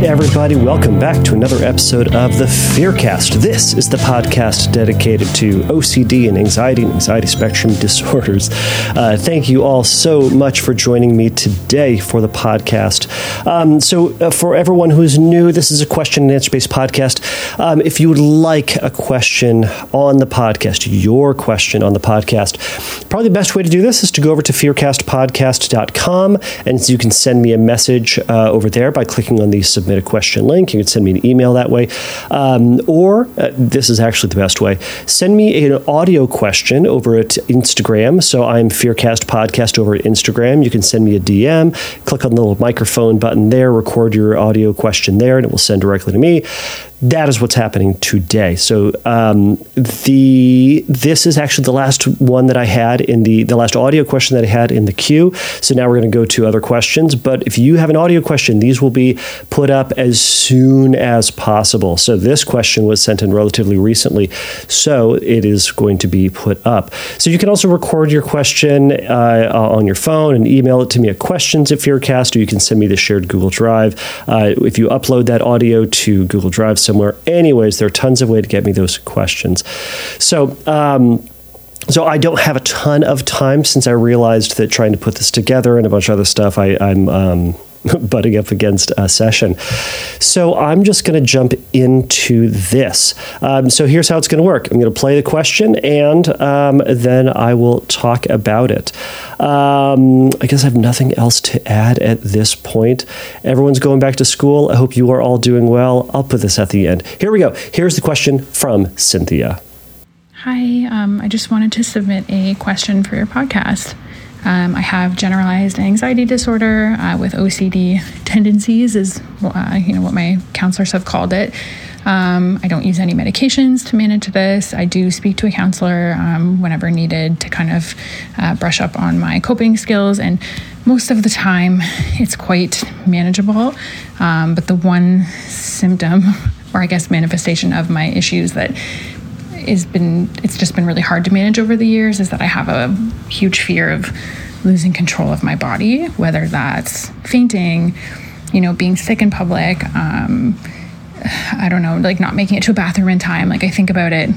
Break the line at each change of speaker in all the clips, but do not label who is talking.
right, everybody, welcome back to another episode of the Fearcast. This is the podcast dedicated to OCD and anxiety and anxiety spectrum disorders. Uh, thank you all so much for joining me today for the podcast. Um, so, uh, for everyone who is new, this is a question and answer based podcast. Um, if you would like a question on the podcast, your question on the podcast, probably the best way to do this is to go over to fearcastpodcast.com and you can send me a message uh, over there by clicking on the submit a question link. You can send me an email that way. Um, or, uh, this is actually the best way, send me an audio question over at Instagram. So I'm Fearcast Podcast over at Instagram. You can send me a DM, click on the little microphone button there, record your audio question there, and it will send directly to me that is what's happening today. So um, the this is actually the last one that I had in the the last audio question that I had in the queue. So now we're going to go to other questions. But if you have an audio question, these will be put up as soon as possible. So this question was sent in relatively recently, so it is going to be put up. So you can also record your question uh, on your phone and email it to me at questions at Fearcast, or you can send me the shared Google Drive. Uh, if you upload that audio to Google Drive somewhere. Anyways, there are tons of ways to get me those questions. So, um, so I don't have a ton of time since I realized that trying to put this together and a bunch of other stuff, I, am um, butting up against a session. So I'm just going to jump into this. Um, so here's how it's going to work. I'm going to play the question and um, then I will talk about it. Um, I guess I have nothing else to add at this point. Everyone's going back to school. I hope you are all doing well. I'll put this at the end. Here we go. Here's the question from Cynthia.
Hi, um, I just wanted to submit a question for your podcast. Um, I have generalized anxiety disorder uh, with OCD tendencies, is uh, you know what my counselors have called it. Um, I don't use any medications to manage this. I do speak to a counselor um, whenever needed to kind of uh, brush up on my coping skills, and most of the time it's quite manageable. Um, but the one symptom, or I guess manifestation of my issues that has been it's just been really hard to manage over the years is that I have a huge fear of losing control of my body, whether that's fainting, you know, being sick in public, um, I don't know, like not making it to a bathroom in time. Like I think about it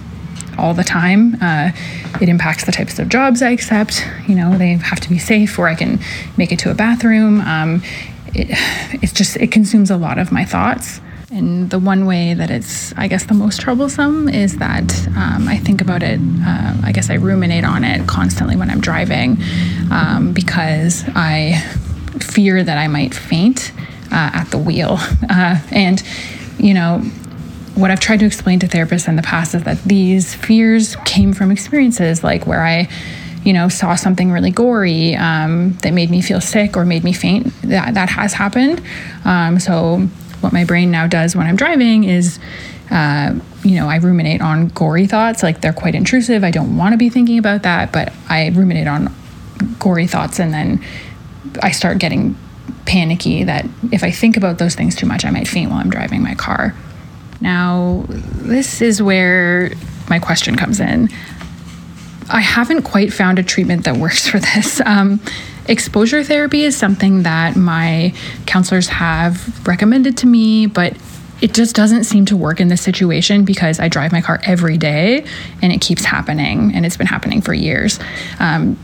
all the time. Uh, it impacts the types of jobs I accept. You know, they have to be safe where I can make it to a bathroom. Um, it, it's just, it consumes a lot of my thoughts. And the one way that it's, I guess, the most troublesome is that um, I think about it, uh, I guess I ruminate on it constantly when I'm driving um, because I fear that I might faint uh, at the wheel. Uh, and, you know, what I've tried to explain to therapists in the past is that these fears came from experiences like where I, you know, saw something really gory um, that made me feel sick or made me faint. That that has happened. Um, so what my brain now does when I'm driving is, uh, you know, I ruminate on gory thoughts. Like they're quite intrusive. I don't want to be thinking about that, but I ruminate on gory thoughts and then I start getting panicky that if I think about those things too much, I might faint while I'm driving my car. Now, this is where my question comes in. I haven't quite found a treatment that works for this. Um, Exposure therapy is something that my counselors have recommended to me, but it just doesn't seem to work in this situation because I drive my car every day and it keeps happening and it's been happening for years. Um,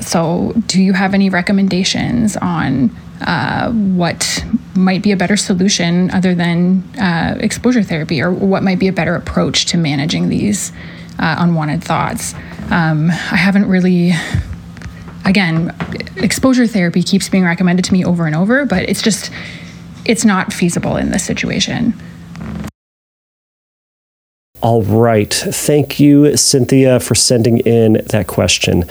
so, do you have any recommendations on uh, what might be a better solution other than uh, exposure therapy, or what might be a better approach to managing these uh, unwanted thoughts? Um, I haven't really again, exposure therapy keeps being recommended to me over and over, but it's just, it's not feasible in this situation.
All right. Thank you, Cynthia, for sending in that question.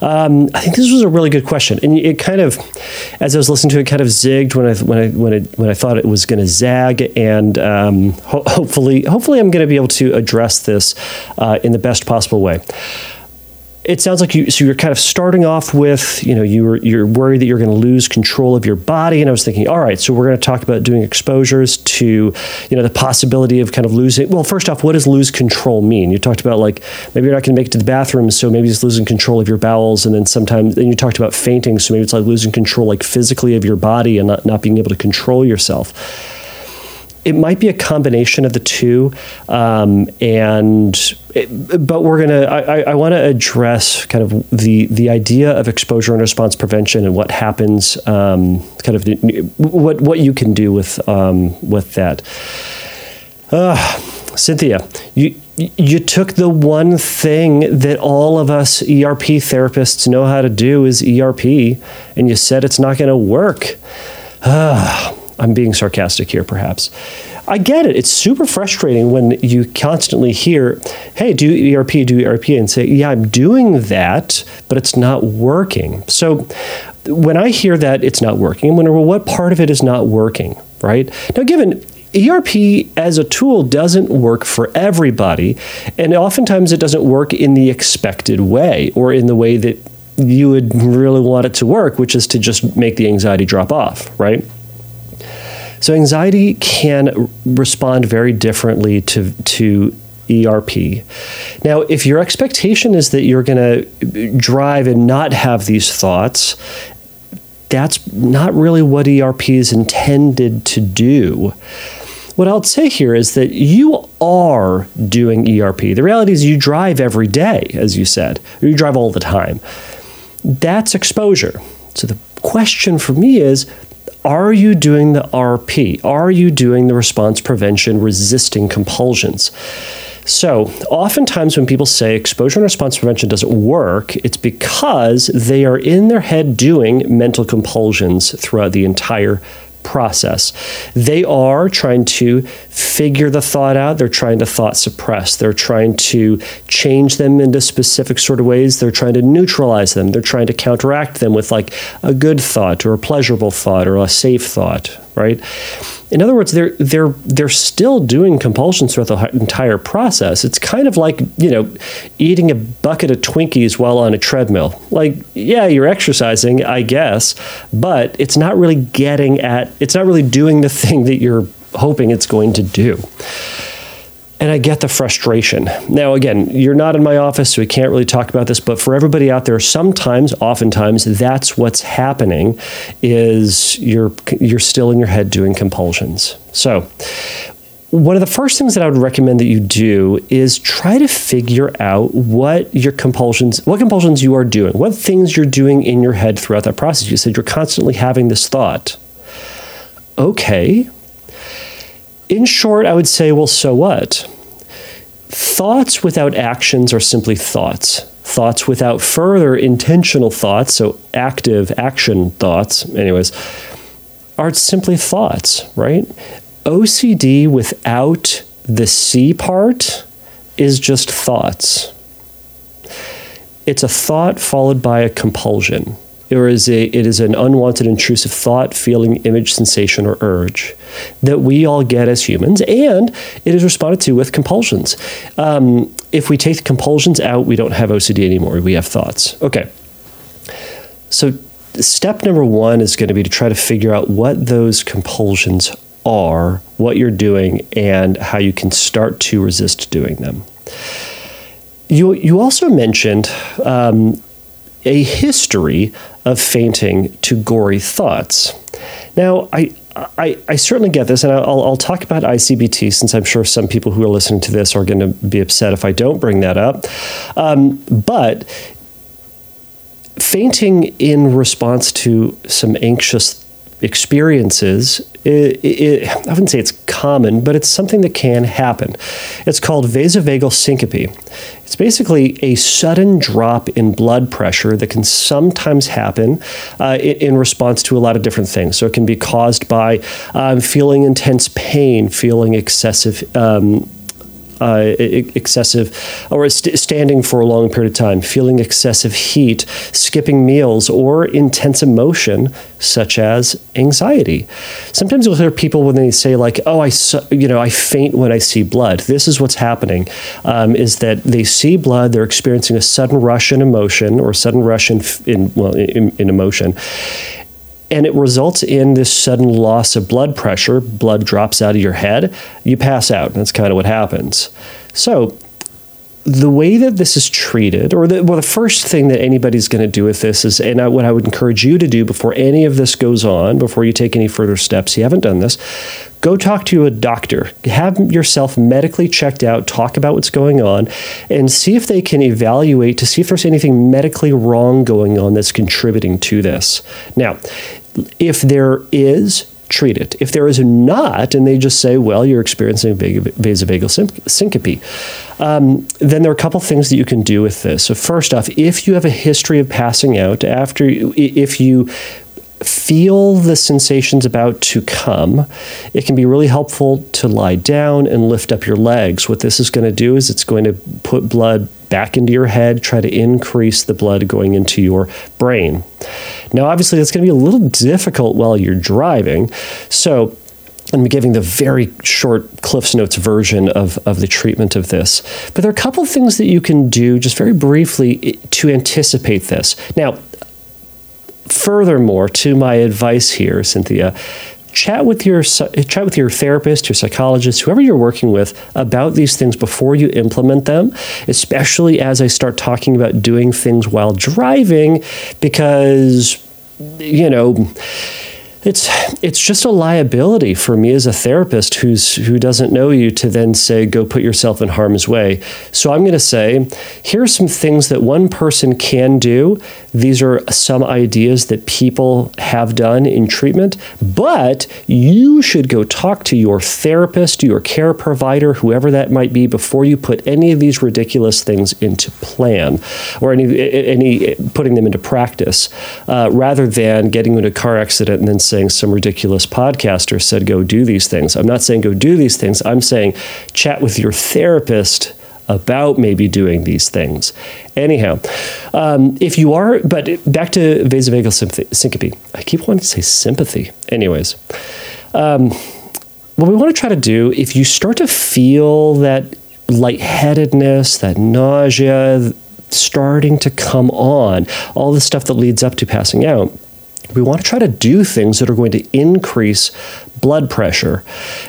Um, I think this was a really good question, and it kind of, as I was listening to it, kind of zigged when I when I when I when I thought it was going to zag, and um, ho- hopefully, hopefully, I'm going to be able to address this uh, in the best possible way. It sounds like you so you're kind of starting off with you know you're you're worried that you're going to lose control of your body and i was thinking all right so we're going to talk about doing exposures to you know the possibility of kind of losing well first off what does lose control mean? You talked about like maybe you're not going to make it to the bathroom so maybe it's losing control of your bowels and then sometimes then you talked about fainting so maybe it's like losing control like physically of your body and not, not being able to control yourself it might be a combination of the two, um, and it, but we're gonna. I, I want to address kind of the the idea of exposure and response prevention and what happens, um, kind of what what you can do with um, with that. Uh, Cynthia, you you took the one thing that all of us ERP therapists know how to do is ERP, and you said it's not going to work. Uh, I'm being sarcastic here, perhaps. I get it. It's super frustrating when you constantly hear, hey, do ERP, do ERP, and say, yeah, I'm doing that, but it's not working. So when I hear that it's not working, I'm wondering, well, what part of it is not working, right? Now, given ERP as a tool doesn't work for everybody, and oftentimes it doesn't work in the expected way or in the way that you would really want it to work, which is to just make the anxiety drop off, right? So anxiety can respond very differently to to ERP. Now, if your expectation is that you're going to uh, drive and not have these thoughts, that's not really what ERP is intended to do. What I'll say here is that you are doing ERP. The reality is you drive every day, as you said, or you drive all the time. That's exposure. So the question for me is are you doing the RP? Are you doing the response prevention resisting compulsions? So, oftentimes when people say exposure and response prevention doesn't work, it's because they are in their head doing mental compulsions throughout the entire process. They are trying to figure the thought out. They're trying to thought suppress. They're trying to change them into specific sort of ways. They're trying to neutralize them. They're trying to counteract them with like a good thought or a pleasurable thought or a safe thought, right? In other words, they're they're they're still doing compulsions throughout the entire process. It's kind of like you know eating a bucket of Twinkies while on a treadmill. Like, yeah, you're exercising, I guess, but it's not really getting at. It's not really doing the thing that you're hoping it's going to do. And I get the frustration. Now, again, you're not in my office, so we can't really talk about this. But for everybody out there, sometimes, oftentimes, that's what's happening. Is you're you're still in your head doing compulsions. So, one of the first things that I would recommend that you do is try to figure out what your compulsions, what compulsions you are doing, what things you're doing in your head throughout that process. You said you're constantly having this thought. Okay, in short, I would say, well, so what? Thoughts without actions are simply thoughts. Thoughts without further intentional thoughts, so active action thoughts, anyways, are simply thoughts, right? OCD without the C part is just thoughts. It's a thought followed by a compulsion or is a, it is an unwanted intrusive thought, feeling, image, sensation, or urge that we all get as humans, and it is responded to with compulsions. Um, if we take the compulsions out, we don't have OCD anymore. We have thoughts. Okay. So, step number one is going to be to try to figure out what those compulsions are, what you're doing, and how you can start to resist doing them. You, you also mentioned um, a history of fainting to gory thoughts. Now, I, I, I, certainly get this, and I'll, I'll, talk about ICBT since I'm sure some people who are listening to this are going to be upset if I don't bring that up. Um, but fainting in response to some anxious experiences, it, it, I wouldn't say it's common, but it's something that can happen. It's called vasovagal syncope. It's basically a sudden drop in blood pressure that can sometimes happen uh, in, response to a lot of different things. So it can be caused by um, feeling intense pain, feeling excessive. Um, uh, excessive or st- standing for a long period of time, feeling excessive heat, skipping meals, or intense emotion such as anxiety. Sometimes you'll hear people when they say like, "Oh, I you know I faint when I see blood." This is what's happening: um, is that they see blood, they're experiencing a sudden rush in emotion or sudden rush in, in well in, in emotion and it results in this sudden loss of blood pressure. Blood drops out of your head, you pass out. That's kind of what happens. So, the way that this is treated, or the, well, the first thing that anybody's going to do with this is, and I, what I would encourage you to do before any of this goes on, before you take any further steps, you haven't done this, go talk to a doctor. Have yourself medically checked out, talk about what's going on, and see if they can evaluate to see if there's anything medically wrong going on that's contributing to this. Now, if there is, treat it. If there is not, and they just say, well, you're experiencing vasovagal syncope, um, then there are a couple things that you can do with this. So, first off, if you have a history of passing out, after if you feel the sensations about to come, it can be really helpful to lie down and lift up your legs. What this is going to do is it's going to put blood back into your head, try to increase the blood going into your brain. Now, obviously, that's going to be a little difficult while you're driving. So, I'm giving the very short Cliff's Notes version of, of the treatment of this. But there are a couple things that you can do just very briefly eh, to anticipate this. Now, furthermore, to my advice here, Cynthia, chat with your chat with your therapist, your psychologist, whoever you're working with about these things before you implement them, especially as I start talking about doing things while driving because you know it's it's just a liability for me as a therapist who's who doesn't know you to then say go put yourself in harm's way. So I'm going to say here are some things that one person can do. These are some ideas that people have done in treatment, but you should go talk to your therapist, your care provider, whoever that might be before you put any of these ridiculous things into plan or any any putting them into practice uh, rather than getting into a car accident and then saying some ridiculous podcaster said go do these things. I'm not saying go do these things. I'm saying chat with your therapist about maybe doing these things. Anyhow, um, if you are, but back to vasovagal syncope. I keep wanting to say sympathy. Anyways, um, what we want to try to do, if you start to feel that lightheadedness, that nausea starting to come on, all the stuff that leads up to passing out, we want to try to do things that are going to increase blood pressure.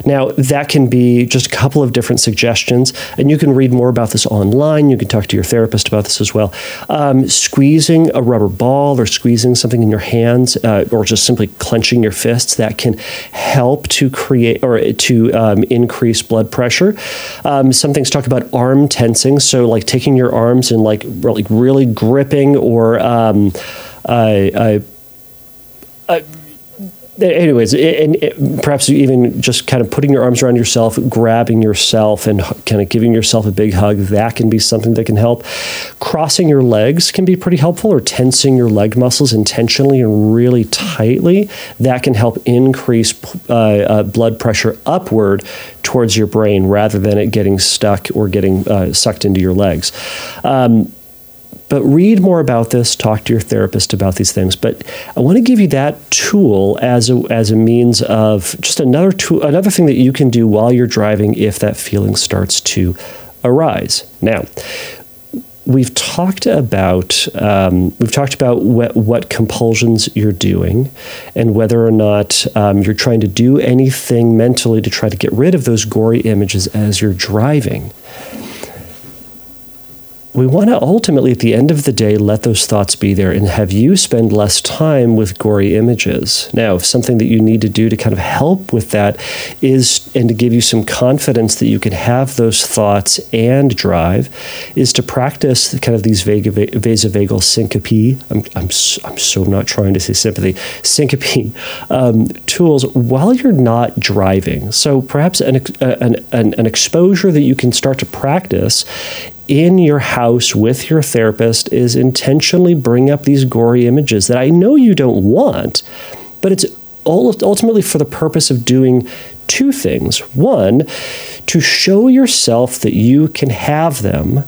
Now, that can be just a couple of different suggestions, and you can read more about this online. You can talk to your therapist about this as well. Um, squeezing a rubber ball or squeezing something in your hands, uh, or just simply clenching your fists, that can help to create or to um, increase blood pressure. Um, some things talk about arm tensing, so like taking your arms and like really, gripping or um, uh, uh, anyways, and perhaps even just kind of putting your arms around yourself, grabbing yourself, and kind of giving yourself a big hug, that can be something that can help. Crossing your legs can be pretty helpful, or tensing your leg muscles intentionally and really tightly. That can help increase uh, uh, blood pressure upward towards your brain rather than it getting stuck or getting uh, sucked into your legs. Um, but read more about this, talk to your therapist about these things. But I want to give you that tool as a, as a means of just another tool, another thing that you can do while you're driving if that feeling starts to arise. Now, we've talked about um, we've talked about what, what, compulsions you're doing and whether or not um, you're trying to do anything mentally to try to get rid of those gory images as you're driving we want to ultimately, at the end of the day, let those thoughts be there and have you spend less time with gory images. Now, something that you need to do to kind of help with that is, and to give you some confidence that you can have those thoughts and drive, is to practice kind of these vasovagal syncope. I'm, I'm, I'm so not trying to say sympathy, syncope um, tools while you're not driving. So perhaps an, an, an, an exposure that you can start to practice in your house with your therapist is intentionally bring up these gory images that I know you don't want, but it's ultimately for the purpose of doing two things. One, to show yourself that you can have them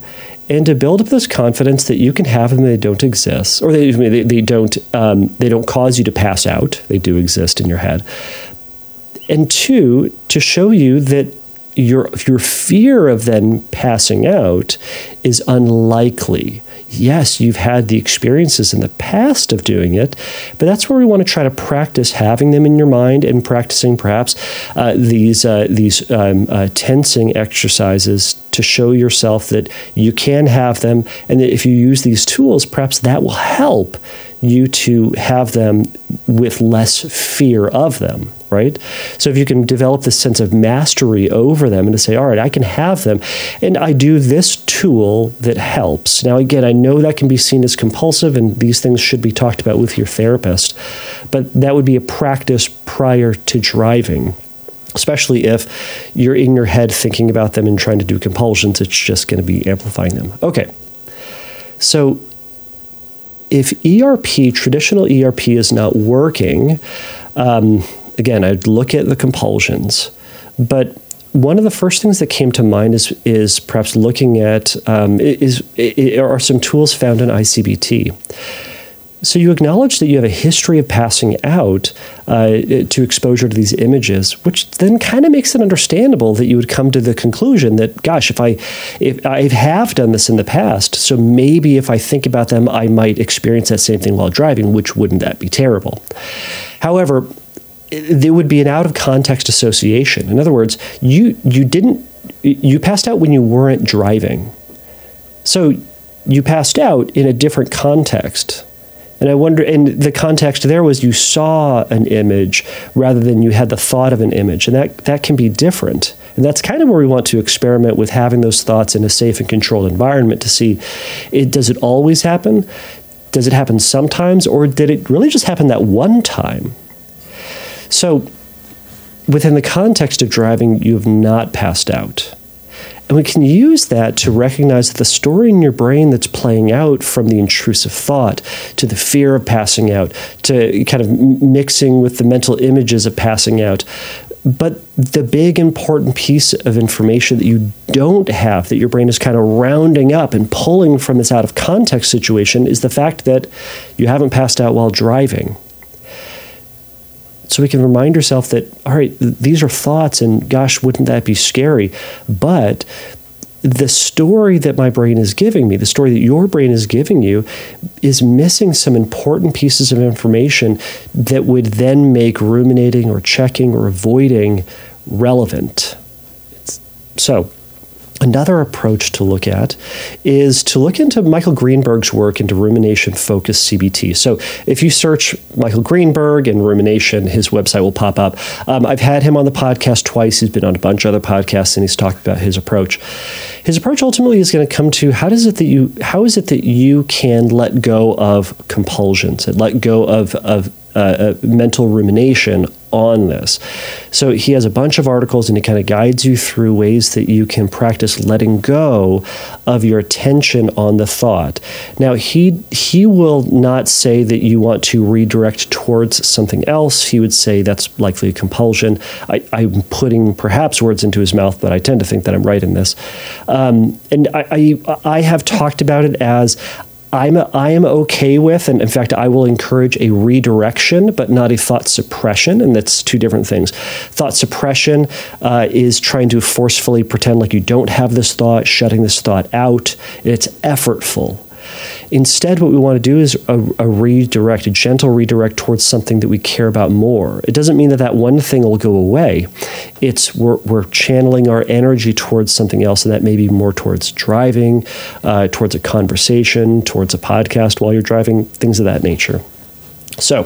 and to build up this confidence that you can have them they don't exist or they, they, they don't um, they don't cause you to pass out they do exist in your head and two to show you that your your fear of then passing out is unlikely. Yes, you've had the experiences in the past of doing it, but that's where we want to try to practice having them in your mind and practicing perhaps uh, these uh, these um, uh, tensing exercises to show yourself that you can have them, and that if you use these tools, perhaps that will help you to have them with less fear of them right? So if you can develop this sense of mastery over them and to say, all right, I can have them, and I do this tool that helps. Now, again, I know that can be seen as compulsive, and these things should be talked about with your therapist, but that would be a practice prior to driving. Especially if you're in your head thinking about them and trying to do compulsions, it's just going to be amplifying them. Okay. So if ERP, traditional ERP, is not working, um, again, I'd look at the compulsions, but one of the first things that came to mind is is perhaps looking at um, is, is are some tools found in ICBT. So you acknowledge that you have a history of passing out uh, to exposure to these images, which then kind of makes it understandable that you would come to the conclusion that, gosh, if I if I have done this in the past, so maybe if I think about them, I might experience that same thing while driving, which wouldn't that be terrible? However, there would be an out of context association. In other words, you you didn't you passed out when you weren't driving. So you passed out in a different context. And I wonder, and the context there was you saw an image rather than you had the thought of an image. And that, that can be different. And that's kind of where we want to experiment with having those thoughts in a safe and controlled environment to see it, does it always happen? Does it happen sometimes? Or did it really just happen that one time? So, within the context of driving, you have not passed out. And we can use that to recognize that the story in your brain that's playing out from the intrusive thought to the fear of passing out to kind of mixing with the mental images of passing out. But the big important piece of information that you don't have, that your brain is kind of rounding up and pulling from this out of context situation, is the fact that you haven't passed out while driving so we can remind ourselves that all right these are thoughts and gosh wouldn't that be scary? But the story that my brain is giving me the story that your brain is giving you is missing some important pieces of information that would then make ruminating or checking or avoiding relevant. It's, so Another approach to look at is to look into Michael Greenberg's work into rumination focused CBT. So if you search Michael Greenberg and rumination, his website will pop up. Um, I've had him on the podcast twice. He's been on a bunch of other podcasts and he's talked about his approach. His approach ultimately is going to come to how does it that you how is it that you can let go of compulsions and let go of of uh, mental rumination on this. So he has a bunch of articles and he kind of guides you through ways that you can practice letting go of your attention on the thought. Now he he will not say that you want to redirect towards something else. He would say that's likely a compulsion. I, am putting perhaps words into his mouth, but I tend to think that I'm right in this. Um, and I, I I have talked about it as I'm I am okay with, and in fact, I will encourage a redirection, but not a thought suppression, and that's two different things. Thought suppression uh, is trying to forcefully pretend like you don't have this thought, shutting this thought out. It's effortful. Instead, what we want to do is a, a, redirect, a gentle redirect towards something that we care about more. It doesn't mean that that one thing will go away. It's we're, we're channeling our energy towards something else, and that may be more towards driving, uh, towards a conversation, towards a podcast while you're driving, things of that nature. So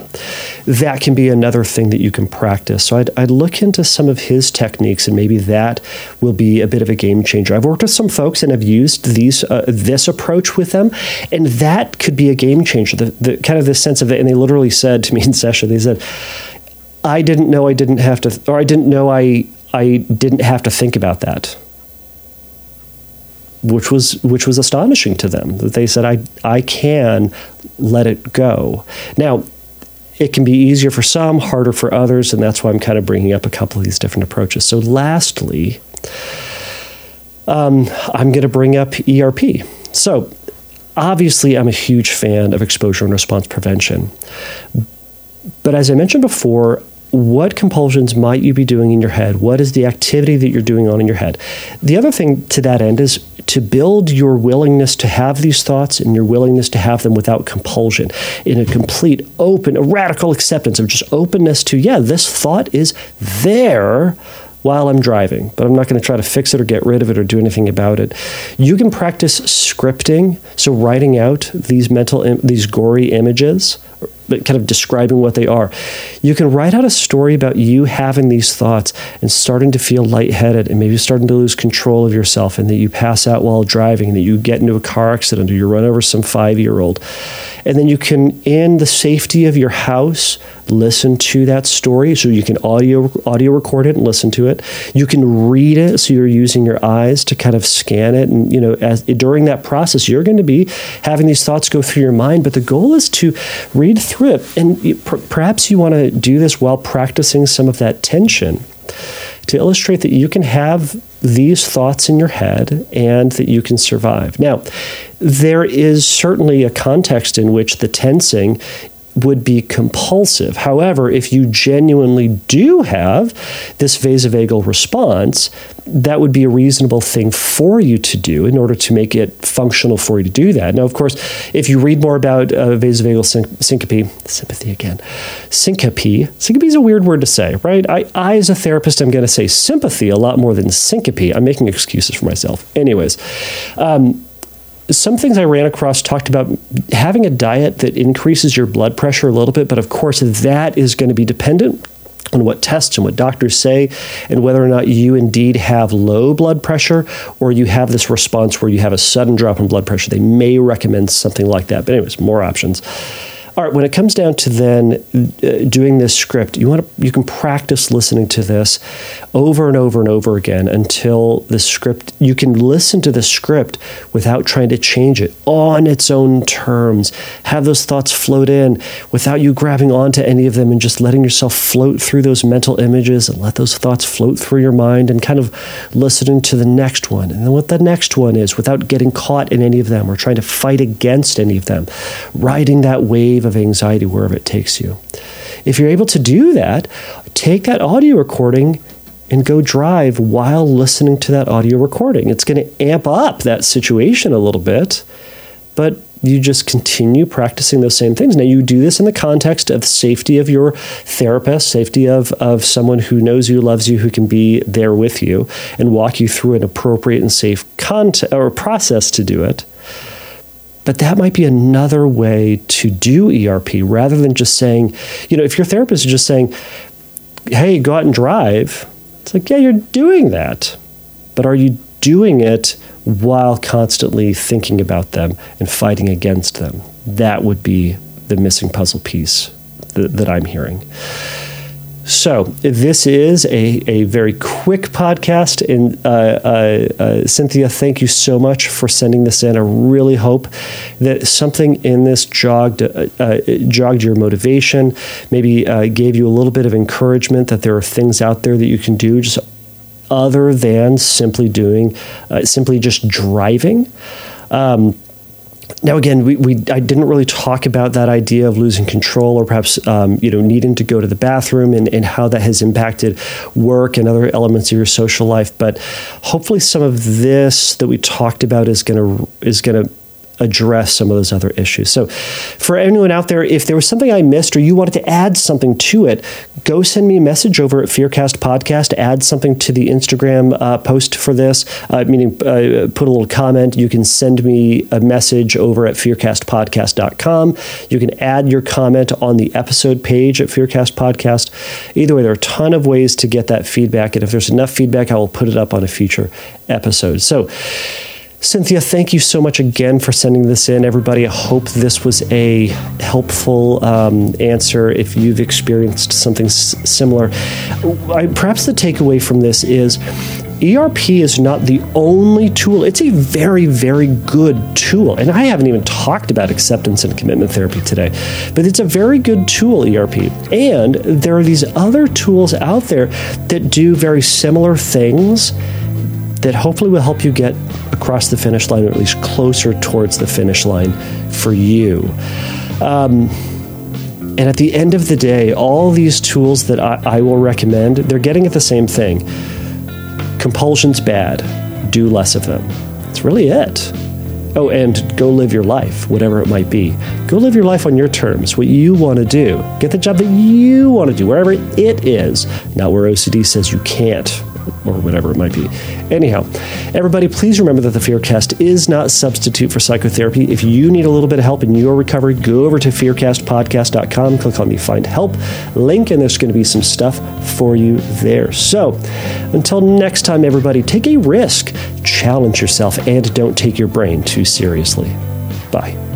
that can be another thing that you can practice. So I'd, I'd, look into some of his techniques, and maybe that will be a bit of a game changer. I've worked with some folks and have used these uh, this approach with them, and that could be a game changer. The, the kind of the sense of it, and they literally said to me in session, they said, "I didn't know I didn't have to, or I didn't know I I didn't have to think about that." which was which was astonishing to them that they said I I can let it go. Now it can be easier for some, harder for others, and that's why I'm kind of bringing up a couple of these different approaches. So, lastly, um, I'm going to bring up ERP. So, obviously, I'm a huge fan of exposure and response prevention. But as I mentioned before, what compulsions might you be doing in your head? What is the activity that you're doing on in your head? The other thing to that end is to build your willingness to have these thoughts and your willingness to have them without compulsion in a complete open, a radical acceptance of just openness to, yeah, this thought is there while I'm driving, but I'm not going to try to fix it or get rid of it or do anything about it. You can practice scripting, so writing out these mental these gory images, kind of describing what they are. You can write out a story about you having these thoughts and starting to feel lightheaded and maybe starting to lose control of yourself and that you pass out while driving and that you get into a car accident or you run over some 5-year-old. And then you can in the safety of your house listen to that story so you can audio audio record it and listen to it you can read it so you're using your eyes to kind of scan it and you know as during that process you're going to be having these thoughts go through your mind but the goal is to read through and perhaps you want to do this while practicing some of that tension to illustrate that you can have these thoughts in your head and that you can survive. Now, there is certainly a context in which the tensing would be compulsive. However, if you genuinely do have this vasovagal response, that would be a reasonable thing for you to do in order to make it functional for you to do that. Now, of course, if you read more about uh, vasovagal syn- syncope, sympathy again, syncope, syncope is a weird word to say, right? I, I as a therapist, I'm going to say sympathy a lot more than syncope. I'm making excuses for myself. Anyways, um, some things I ran across talked about having a diet that increases your blood pressure a little bit, but of course, that is going to be dependent on what tests and what doctors say, and whether or not you indeed have low blood pressure or you have this response where you have a sudden drop in blood pressure. They may recommend something like that. But, anyways, more options. All right, when it comes down to then uh, doing this script, you want to you can practice listening to this over and over and over again until the script you can listen to the script without trying to change it on its own terms. Have those thoughts float in without you grabbing onto any of them and just letting yourself float through those mental images and let those thoughts float through your mind and kind of listening to the next one and then what the next one is without getting caught in any of them or trying to fight against any of them. Riding that wave of anxiety wherever it takes you. If you're able to do that, take that audio recording and go drive while listening to that audio recording. It's going to amp up that situation a little bit, but you just continue practicing those same things. Now, you do this in the context of safety of your therapist, safety of, of someone who knows you, loves you, who can be there with you and walk you through an appropriate and safe content or process to do it. But that might be another way to do ERP rather than just saying, you know, if your therapist is just saying, hey, go out and drive, it's like, yeah, you're doing that. But are you doing it while constantly thinking about them and fighting against them? That would be the missing puzzle piece that, that I'm hearing. So, this is a, a very quick podcast. And uh, uh, uh, Cynthia, thank you so much for sending this in. I really hope that something in this jogged, uh, uh, jogged your motivation, maybe uh, gave you a little bit of encouragement that there are things out there that you can do just other than simply doing, simply just driving. Um, now, again, we, we I didn't really talk about that idea of losing control or perhaps um, you know needing to go to the bathroom and, and how that has impacted work and other elements of your social life. But hopefully, some of this that we talked about is to is to address some of those other issues. So, for anyone out there, if there was something I missed or you wanted to add something to it, go send me a message over at Fearcast Podcast. Add something to the Instagram uh, post for this, uh, meaning uh, put a little comment. You can send me a message over at fearcastpodcast.com. You can add your comment on the episode page at Fearcast Podcast. Either way, there are a ton of ways to get that feedback. And if there's enough feedback, I will put it up on a future episode. So, Cynthia, thank you so much again for sending this in. Everybody, I hope this was a helpful um, answer if you've experienced something s- similar. I, perhaps the takeaway from this is ERP is not the only tool. It's a very, very good tool. And I haven't even talked about acceptance and commitment therapy today, but it's a very good tool, ERP. And there are these other tools out there that do very similar things that hopefully will help you get across the finish line, or at least closer towards the finish line for you. Um, and at the end of the day, all these tools that I, I will recommend, they're getting at the same thing compulsion's bad, do less of them. That's really it. Oh, and go live your life, whatever it might be. Go live your life on your terms, what you want to do. Get the job that you want to do, wherever it is, not where OCD says you can't or whatever it might be. Anyhow, everybody, please remember that the Fearcast is not substitute for psychotherapy. If you need a little bit of help in your recovery, go over to fearcastpodcast.com, click on the Find Help link, and there's going to be some stuff for you there. So, until next time, everybody, take a risk, challenge yourself, and don't take your brain too seriously. Bye.